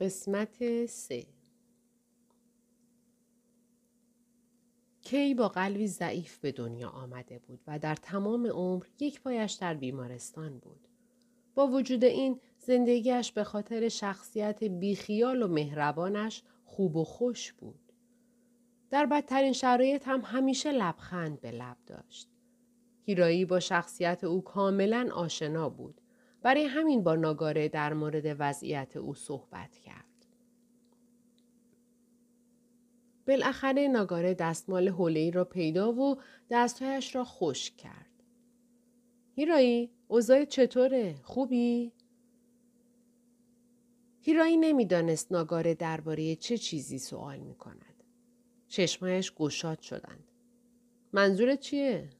قسمت سه کی با قلبی ضعیف به دنیا آمده بود و در تمام عمر یک پایش در بیمارستان بود. با وجود این زندگیش به خاطر شخصیت بیخیال و مهربانش خوب و خوش بود. در بدترین شرایط هم همیشه لبخند به لب داشت. هیرایی با شخصیت او کاملا آشنا بود. برای همین با ناگاره در مورد وضعیت او صحبت کرد. بالاخره ناگاره دستمال حوله را پیدا و دستهایش را خشک کرد. هیرایی، اوضاع چطوره؟ خوبی؟ هیرایی نمی‌دانست ناگاره درباره چه چیزی سوال می کند. چشمایش گشاد شدند. منظور چیه؟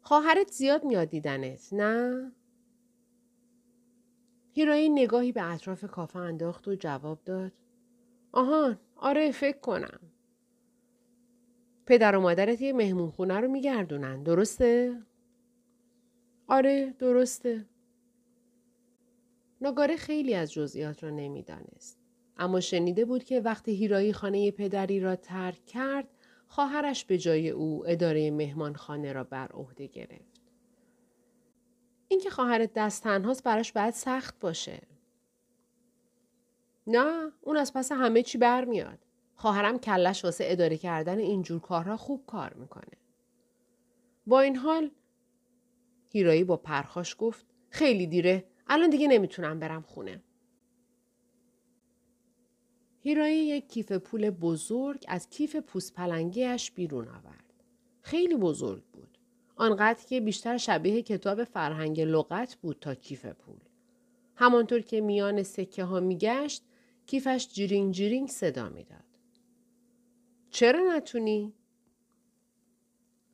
خواهرت زیاد میاد دیدنت نه؟ هیرایی نگاهی به اطراف کافه انداخت و جواب داد. آهان آره فکر کنم. پدر و مادرت یه مهمون خونه رو میگردونن درسته؟ آره درسته. ناگاره خیلی از جزئیات را نمی‌دانست. اما شنیده بود که وقتی هیرایی خانه پدری را ترک کرد خواهرش به جای او اداره مهمانخانه را بر عهده گرفت. اینکه خواهرت دست تنهاست براش باید سخت باشه. نه اون از پس همه چی برمیاد. خواهرم کلش واسه اداره کردن اینجور کارها خوب کار می‌کنه. با این حال هیرایی با پرخاش گفت خیلی دیره الان دیگه نمی‌تونم برم خونه. هیرایی یک کیف پول بزرگ از کیف پوست پلنگیش بیرون آورد. خیلی بزرگ. آنقدر که بیشتر شبیه کتاب فرهنگ لغت بود تا کیف پول. همانطور که میان سکه ها میگشت کیفش جیرینگ جیرینگ صدا می‌داد. چرا نتونی؟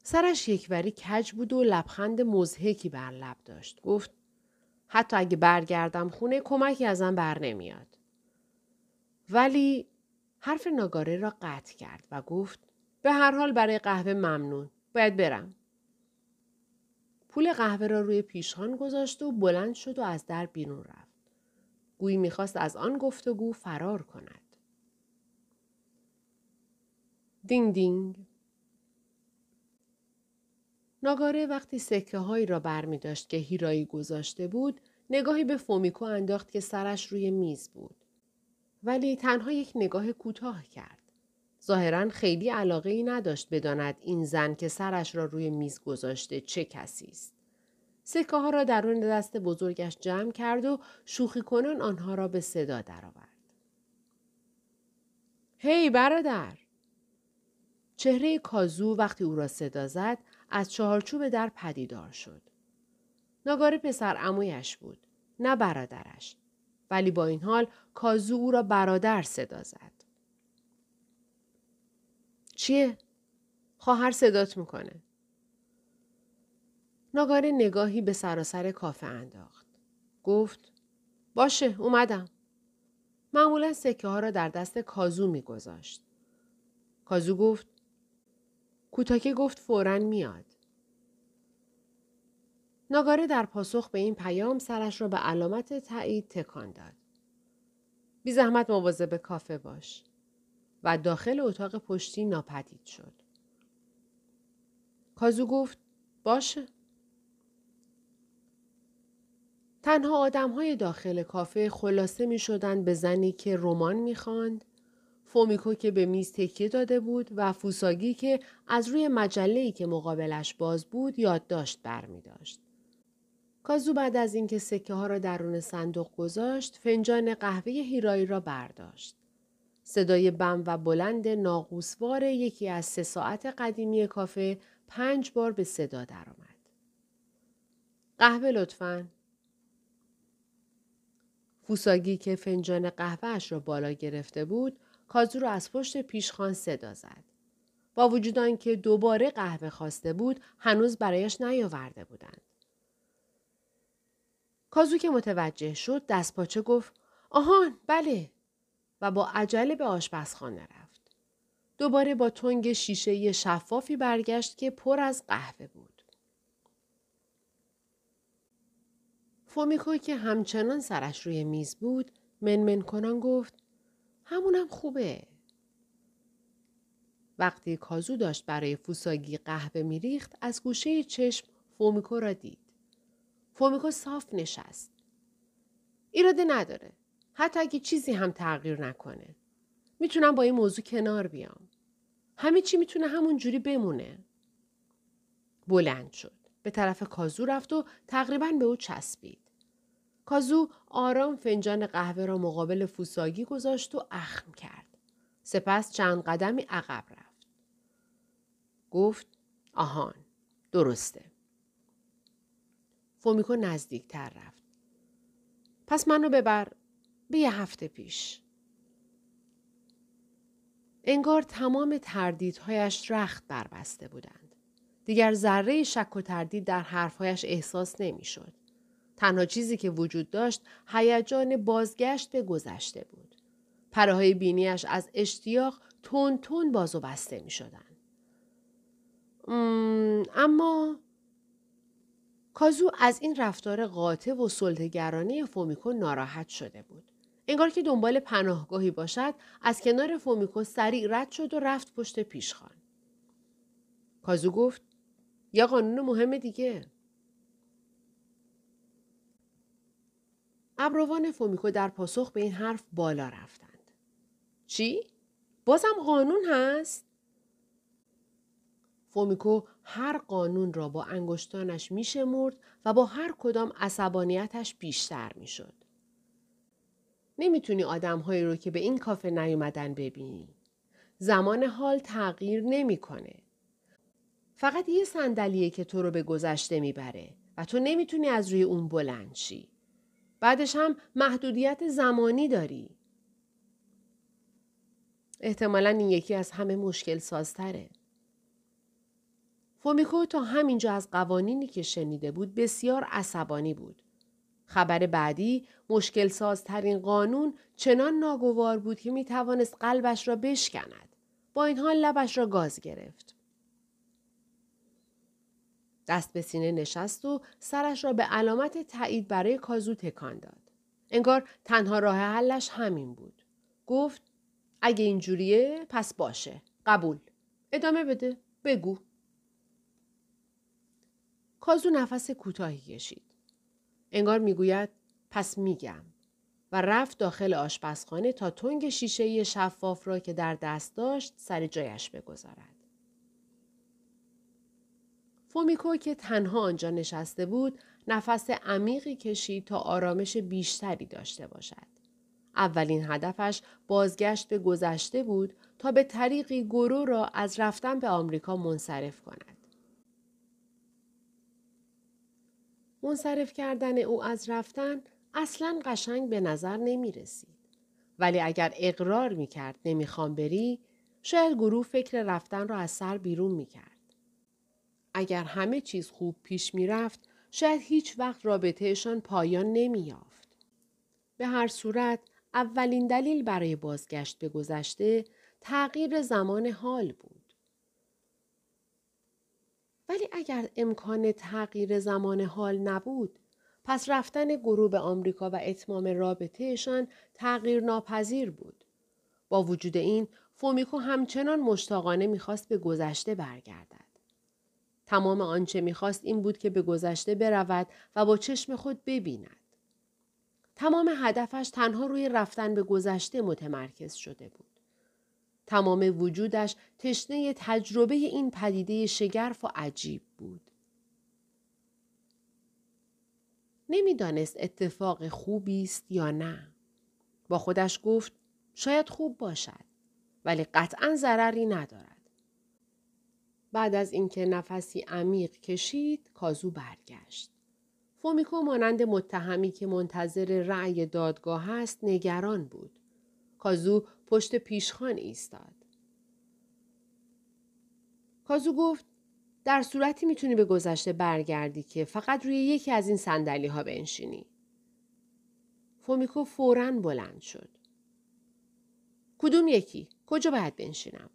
سرش یکوری کج بود و لبخند مزهکی بر لب داشت. گفت حتی اگه برگردم خونه کمکی ازم بر نمیاد. ولی حرف ناگاره را قطع کرد و گفت به هر حال برای قهوه ممنون. باید برم. پول قهوه را روی پیشخان گذاشت و بلند شد و از در بیرون رفت. گویی می‌خواست از آن گفتگو فرار کند. دینگ دینگ. ناگاره وقتی سکه هایی را بر می داشت که هیرایی گذاشته بود نگاهی به فومیکو انداخت که سرش روی میز بود. ولی تنها یک نگاه کوتاه کرد. ظاهرا خیلی علاقه ای نداشت بداند این زن که سرش را روی میز گذاشته چه کسی است. سکه ها را درون دست بزرگش جمع کرد و شوخی کنان آنها را به صدا درآورد. هی برادر! چهره کازو وقتی او را صدا زد از چهارچوب در پدیدار شد. ناگاره پسر امویش بود. نه برادرش. ولی با این حال کازو او را برادر صدا زد. چیه؟ خواهر صدات می‌کنه. ناگاره نگاهی به سراسر کافه انداخت. گفت باشه اومدم. معمولا سکه ها را در دست کازو میگذاشت. کازو گفت کوتاکه گفت فورا میاد. ناگاره در پاسخ به این پیام سرش را به علامت تایید تکان داد. بی زحمت مواظب کافه باش. و داخل اتاق پشتی ناپدید شد. کازو گفت باشه. تنها آدم های داخل کافه خلاصه می شدن به زنی که رمان می خاند، فومیکو که به میز تکیه داده بود و فوساگی که از روی مجله‌ای که مقابلش باز بود یادداشت برمی داشت. کازو بعد از اینکه سکه ها را درون صندوق گذاشت فنجان قهوه هیرایی را برداشت. صدای بم و بلند ناقوسوار یکی از سه ساعت قدیمی کافه پنج بار به صدا درآمد. قهوه لطفاً. فوساگی که فنجان قهوهش را بالا گرفته بود کازو را از پشت پیشخان صدا زد. با وجود آنکه دوباره قهوه خواسته بود هنوز برایش نیاورده بودند. کازو که متوجه شد دست پاچه گفت آهان بله و با عجله به آشپزخانه رفت. دوباره با تنگ شیشه شفافی برگشت که پر از قهوه بود. فومیکو که همچنان سرش روی میز بود من‌من کنان گفت همونم خوبه. وقتی کازو داشت برای فوساگی قهوه میریخت از گوشه چشم فومیکو را دید. فومیکو صاف نشست. ایرادی نداره. حتی اگه چیزی هم تغییر نکنه. می‌تونم با این موضوع کنار بیام. همه چی می‌تونه همون جوری بمونه. بلند شد. به طرف کازو رفت و تقریبا به او چسبید. کازو آرام فنجان قهوه را مقابل فوساگی گذاشت و اخم کرد. سپس چند قدمی عقب رفت. گفت آهان درسته. فومیکو نزدیک تر رفت. پس منو ببر به یه هفته پیش. انگار تمام تردیدهایش رخت بربسته بودند. دیگر ذره شک و تردید در حرفهایش احساس نمی‌شد. تنها چیزی که وجود داشت هیجان بازگشت به گذشته بود. پرهای بینیش از اشتیاق تون تون باز و بسته می شدن. اما کازو از این رفتار قاطع و سلطگرانه فومیکو ناراحت شده بود. انگار که دنبال پناهگاهی باشد از کنار فومیکو سریع رد شد و رفت پشت پیشخان. کازو گفت یا قانون مهم دیگه. ابروان فومیکو در پاسخ به این حرف بالا رفتند. چی؟ بازم قانون هست؟ فومیکو هر قانون را با انگشتانش میشمرد و با هر کدام عصبانیتش بیشتر می‌شد. نمی‌تونی آدمهایی رو که به این کافه نیومدن ببینی. زمان حال تغییر نمی‌کنه. فقط یه صندلیه که تو رو به گذشته می‌بره و تو نمی‌تونی از روی اون بلند شی. بعدش هم محدودیت زمانی داری. احتمالا این یکی از همه مشکل سازتره. فومیکو تا همینجا از قوانینی که شنیده بود بسیار عصبانی بود. خبر بعدی مشکل سازترین قانون چنان ناگوار بود که می توانست قلبش را بشکند. با این حال لبش را گاز گرفت. دست به سینه نشست و سرش را به علامت تایید برای کازو تکان داد. انگار تنها راه حلش همین بود. گفت اگه اینجوریه پس باشه. قبول. ادامه بده. بگو. کازو نفس کوتاهی کشید. انگار می‌گوید پس میگم و رفت داخل آشپزخانه تا تنگ شیشه شفاف را که در دست داشت سر جایش بگذارد. فومیکو که تنها آنجا نشسته بود نفس عمیقی کشید تا آرامش بیشتری داشته باشد. اولین هدفش بازگشت به گذشته بود تا به طریقی گرو را از رفتن به آمریکا منصرف کند. منصرف کردن او از رفتن اصلا قشنگ به نظر نمی رسید. ولی اگر اقرار می کرد نمی‌خوام بری شاید گروه فکر رفتن را از سر بیرون می کرد. اگر همه چیز خوب پیش می رفت شاید هیچ وقت رابطهشان پایان نمی یافت. به هر صورت اولین دلیل برای بازگشت به گذشته تغییر زمان حال بود. ولی اگر امکان تغییر زمان حال نبود پس رفتن گروه به آمریکا و اتمام رابطهشان تغییر ناپذیر بود. با وجود این فومیکو همچنان مشتاقانه می‌خواست به گذشته برگردد. تمام آنچه می‌خواست این بود که به گذشته برود و با چشم خود ببیند. تمام هدفش تنها روی رفتن به گذشته متمرکز شده بود. تمام وجودش تشنه تجربه این پدیده شگرف و عجیب بود. نمی‌دانست اتفاق خوبی است یا نه. با خودش گفت شاید خوب باشد ولی قطعا ضرری ندارد. بعد از اینکه نفسی عمیق کشید کازو برگشت. فومیکو مانند متهمی که منتظر رأی دادگاه است نگران بود. کازو پشت پیشخان ایستاد. کازو گفت در صورتی می‌تونی به گذشته برگردی که فقط روی یکی از این سندلی ها بنشینی. فومیکو فورا بلند شد. کدوم یکی؟ کجا باید بنشینم؟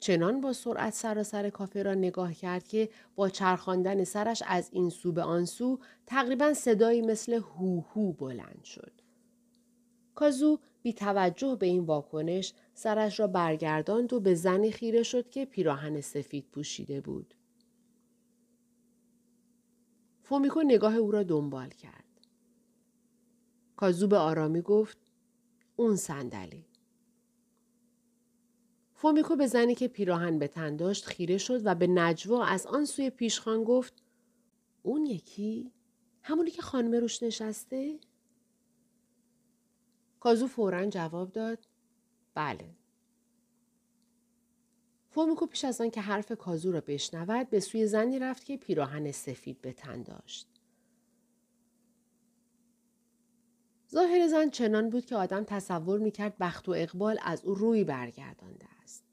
چنان با سرعت سراسر کافه را نگاه کرد که با چرخاندن سرش از این سو به آن سو تقریبا صدایی مثل هو هو بلند شد. کازو بی توجه به این واکنش سرش را برگرداند و به زنی خیره شد که پیراهن سفید پوشیده بود. فومیکو نگاه او را دنبال کرد. کازو به آرامی گفت اون صندلی. فومیکو به زنی که پیراهن به تن داشت خیره شد و به نجوا از آن سوی پیشخان گفت اون یکی همونی که خانم روش نشسته؟ کازو فورا جواب داد بله. فومیکو پیش از آن که حرف کازو را بشنود به سوی زنی رفت که پیراهن سفید به تن داشت. ظاهر زن چنان بود که آدم تصور می‌کرد بخت و اقبال از او روی برگردانده است.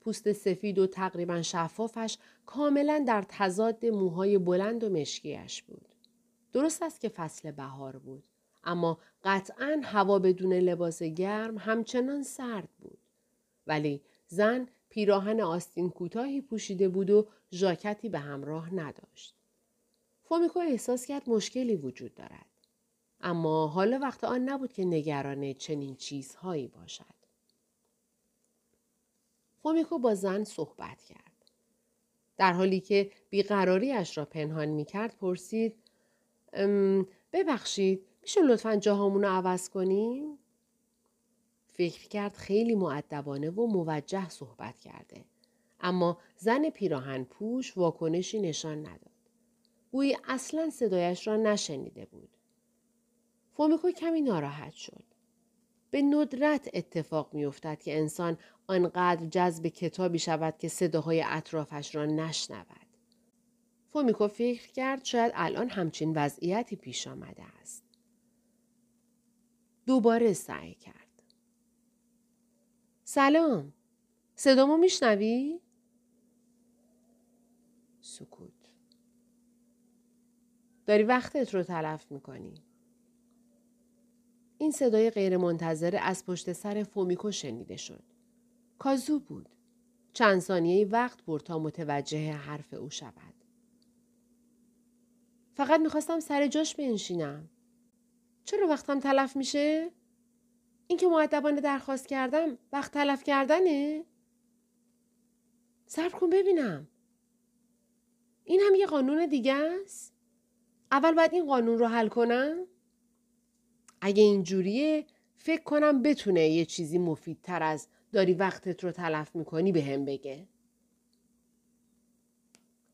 پوست سفید و تقریبا شفافش کاملا در تضاد موهای بلند و مشکیش بود. درست است که فصل بهار بود. اما قطعا هوا بدون لباس گرم همچنان سرد بود. ولی زن پیراهن آستین کوتاهی پوشیده بود و ژاکتی به همراه نداشت. فومیکو احساس کرد مشکلی وجود دارد. اما حالا وقت آن نبود که نگران چنین چیزهایی باشد. فومیکو با زن صحبت کرد. در حالی که بیقراریش را پنهان می کرد پرسید ببخشید میشه لطفا جاهامون رو عوض کنیم؟ فکر کرد خیلی معدبانه و موجه صحبت کرده. اما زن پیراهن پوش واکنشی نشان نداد. گویی اصلا صدایش را نشنیده بود. فومیکو کمی ناراحت شد. به ندرت اتفاق می افتد که انسان آنقدر جذب کتابی شود که صداهای اطرافش را نشنود. فومیکو فکر کرد شاید الان همچین وضعیتی پیش آمده است. دوباره سعی کرد. سلام. صدامو میشنوی؟ سکوت. داری وقتت رو تلف می‌کنی. این صدای غیرمنتظره از پشت سر فومیکو شنیده شد. کازو بود. چند ثانیه وقت برد تا متوجه حرف او شود. فقط می‌خواستم سر جاش بنشینم. چرا وقتم تلف میشه؟ اینکه معدبانه درخواست کردم وقت تلف کردنه؟ صبر کن ببینم. این هم یه قانون دیگه است؟ اول باید این قانون رو حل کنم؟ اگه اینجوریه فکر کنم بتونه یه چیزی مفیدتر از داری وقتت رو تلف می‌کنی به هم بگه.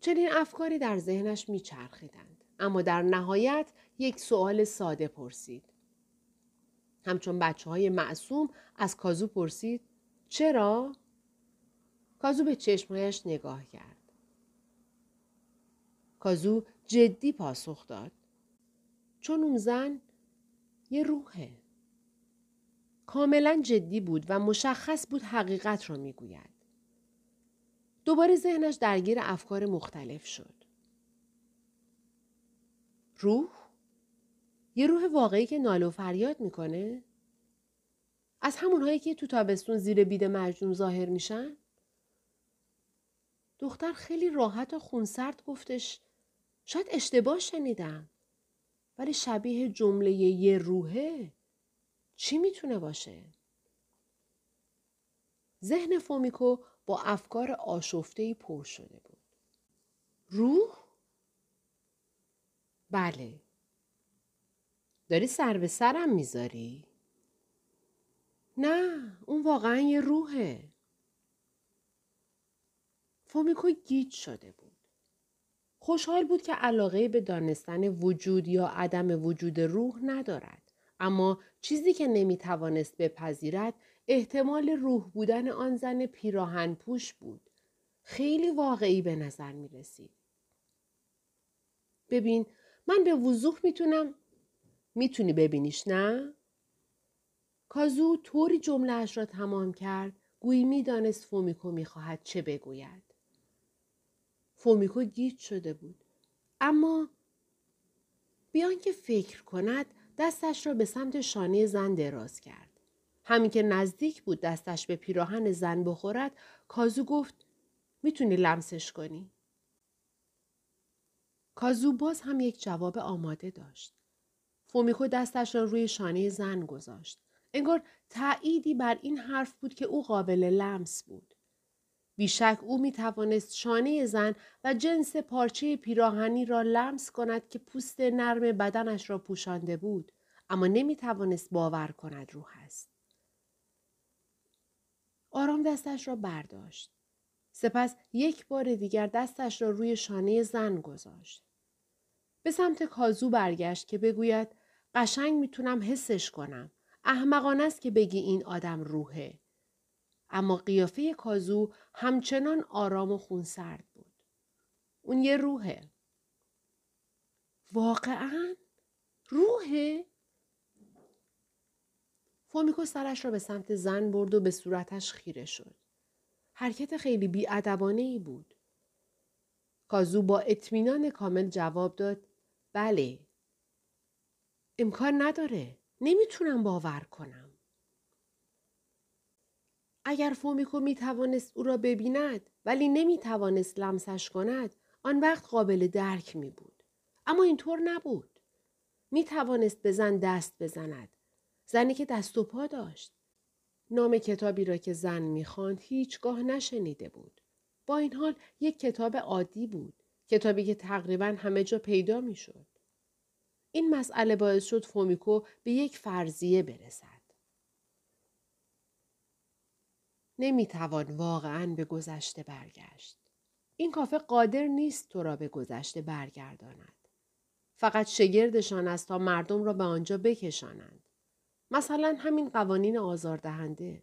چنین افکاری در ذهنش میچرخیدند. اما در نهایت یک سوال ساده پرسید. همچون بچه های معصوم از کازو پرسید چرا؟ کازو به چشمهایش نگاه کرد. کازو جدی پاسخ داد. چون اون زن یه روحه. کاملا جدی بود و مشخص بود حقیقت را می‌گوید. دوباره ذهنش درگیر افکار مختلف شد. روح؟ یه روح واقعی که ناله و فریاد می‌کنه؟ از همونهایی که تو تابستون زیر بید مجنون ظاهر میشن؟ دختر خیلی راحت و خونسرد گفتش شاید اشتباه شنیدم. ولی شبیه جمله یه روحه چی می‌تونه باشه؟ ذهن فومیکو با افکار آشفته پر شده بود. روح؟ بله. داری سر به سرم می‌ذاری؟ نه، اون واقعا یه روحه. فومیکو گیج شده بود. خوشحال بود که علاقه به دانستن وجود یا عدم وجود روح ندارد. اما چیزی که نمی‌توانست بپذیرد احتمال روح بودن آن زن پیراهن پوش بود. خیلی واقعی به نظر می رسید. ببین من به وضوح می‌تونم می‌تونی ببینیش نه؟ کازو طوری جمله را تمام کرد گویی می‌دانست فومیکو می‌خواهد چه بگوید. فومیکو گیج شده بود. اما بیان که فکر کند دستش را به سمت شانه زن دراز کرد. همین که نزدیک بود دستش به پیراهن زن بخورد کازو گفت می‌تونی لمسش کنی. کازو باز هم یک جواب آماده داشت. فومیکو دستش را روی شانه زن گذاشت. انگار تأییدی بر این حرف بود که او قابل لمس بود. بیشک او می توانست شانه زن و جنس پارچه پیراهنی را لمس کند که پوست نرم بدنش را پوشانده بود اما نمی توانست باور کند روح است. آرام دستش را برداشت. سپس یک بار دیگر دستش را روی شانه زن گذاشت. به سمت کازو برگشت که بگوید قشنگ می‌تونم حسش کنم. احمقانه است که بگی این آدم روحه. اما قیافه کازو همچنان آرام و خونسرد بود. اون یه روحه. واقعا؟ روحه؟ فومیکو سرش را به سمت زن برد و به صورتش خیره شد. حرکت خیلی بیادبانه ای بود. کازو با اطمینان کامل جواب داد بله. امکان نداره. نمی‌تونم باور کنم. اگر فومیکو می توانست او را ببیند ولی نمی توانست لمسش کند آن وقت قابل درک می بود. اما اینطور نبود. می توانست به زن دست بزند. زنی که دست و پا داشت. نام کتابی را که زن می‌خواند هیچگاه نشنیده بود. با این حال یک کتاب عادی بود. کتابی که تقریبا همه جا پیدا می‌شد. این مسئله باعث شد فومیکو به یک فرضیه برسد. نمی‌توان واقعا به گذشته برگشت. این کافه قادر نیست تو را به گذشته برگرداند. فقط شگردشان است تا مردم را به آنجا بکشانند. مثلا همین قوانین آزاردهنده.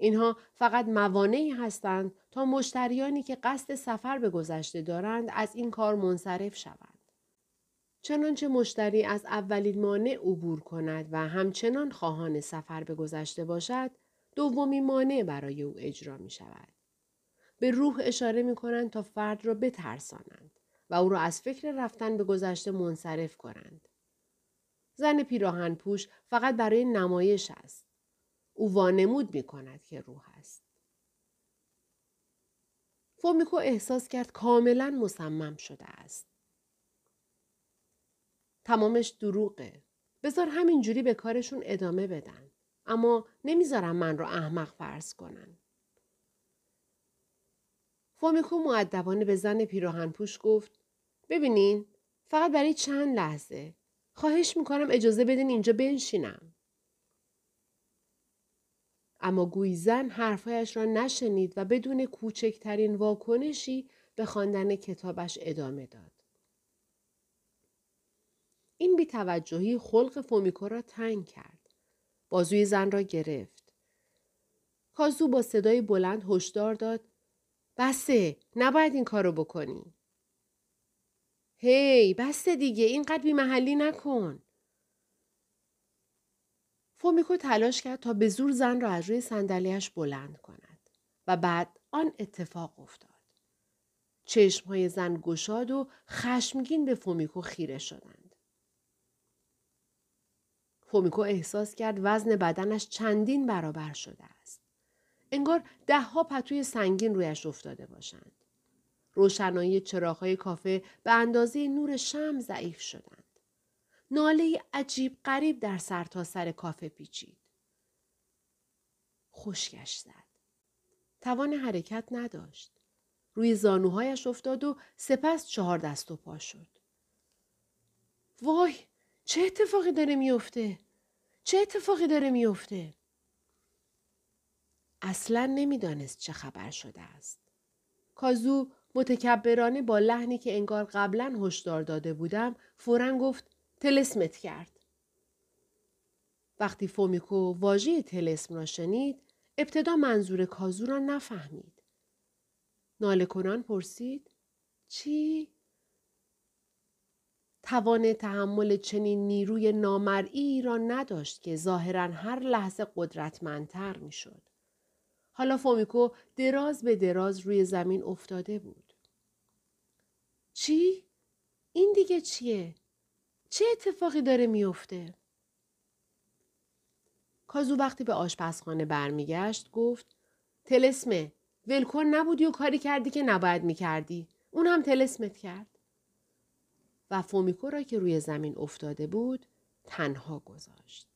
اینها فقط موانعی هستند تا مشتریانی که قصد سفر به گذشته دارند از این کار منصرف شوند. چنانچه مشتری از اولین مانع عبور کند و همچنان خواهان سفر به گذشته باشد، دومی مانع برای او اجرا می شود. به روح اشاره می کنند تا فرد را بترسانند و او را از فکر رفتن به گذشته منصرف کنند. زن پیراهن پوش فقط برای نمایش است. او وانمود می کند که روح است. فومیکو احساس کرد کاملا مصمم شده است. تمامش دروغه. بذار همینجوری به کارشون ادامه بدن. اما نمی‌ذارم من رو احمق فرض کنن. فومیکو معدبانه به زن پیراهن پوش گفت ببینین فقط برای چند لحظه خواهش می‌کنم اجازه بدین اینجا بنشینم. اما گوی زن حرفهایش را نشنید و بدون کوچکترین واکنشی به خواندن کتابش ادامه داد. این بیتوجهی خلق فومیکو را تنگ کرد. بازوی زن را گرفت. کازو با صدای بلند هشدار داد بسه نباید این کارو بکنی. هی بسته دیگه اینقدر بی محلی نکن. فومیکو تلاش کرد تا به زور زن را از روی صندلیاش بلند کند و بعد آن اتفاق افتاد. چشمهای زن گشاد و خشمگین به فومیکو خیره شدند. فومیکو احساس کرد وزن بدنش چندین برابر شده است. انگار دهها پتوی سنگین رویش افتاده باشند. روشنایی چراغهای کافه به اندازه نور شم ضعیف شدند. ناله عجیب قریب در سرتاسر سر کافه پیچید. خشکش زد. توان حرکت نداشت. روی زانوهایش افتاد و سپس چهار دست و پا شد. وای چه اتفاقی داره میافته؟ چه اتفاقی داره میافته؟ اصلا نمی‌دانست چه خبر شده است. کازو متکبرانه با لحنی که انگار قبلا هشدار داده بودم فورا گفت تلسمت کرد. وقتی فومیکو واژه تلسم را شنید ابتدا منظور کازو را نفهمید. ناله کنان پرسید چی؟ توان تحمل چنین نیروی نامرئی را نداشت که ظاهرا هر لحظه قدرتمندتر می‌شد. حالا فومیکو دراز به دراز روی زمین افتاده بود. چی؟ این دیگه چیه؟ چه اتفاقی داره میافته؟ کازو وقتی به آشپزخانه برمیگشت گفت تلسمه ولکن نبودی و کاری کردی که نباید می‌کردی. اون هم تلسمت کرد. و فومیکو را که روی زمین افتاده بود تنها گذاشت.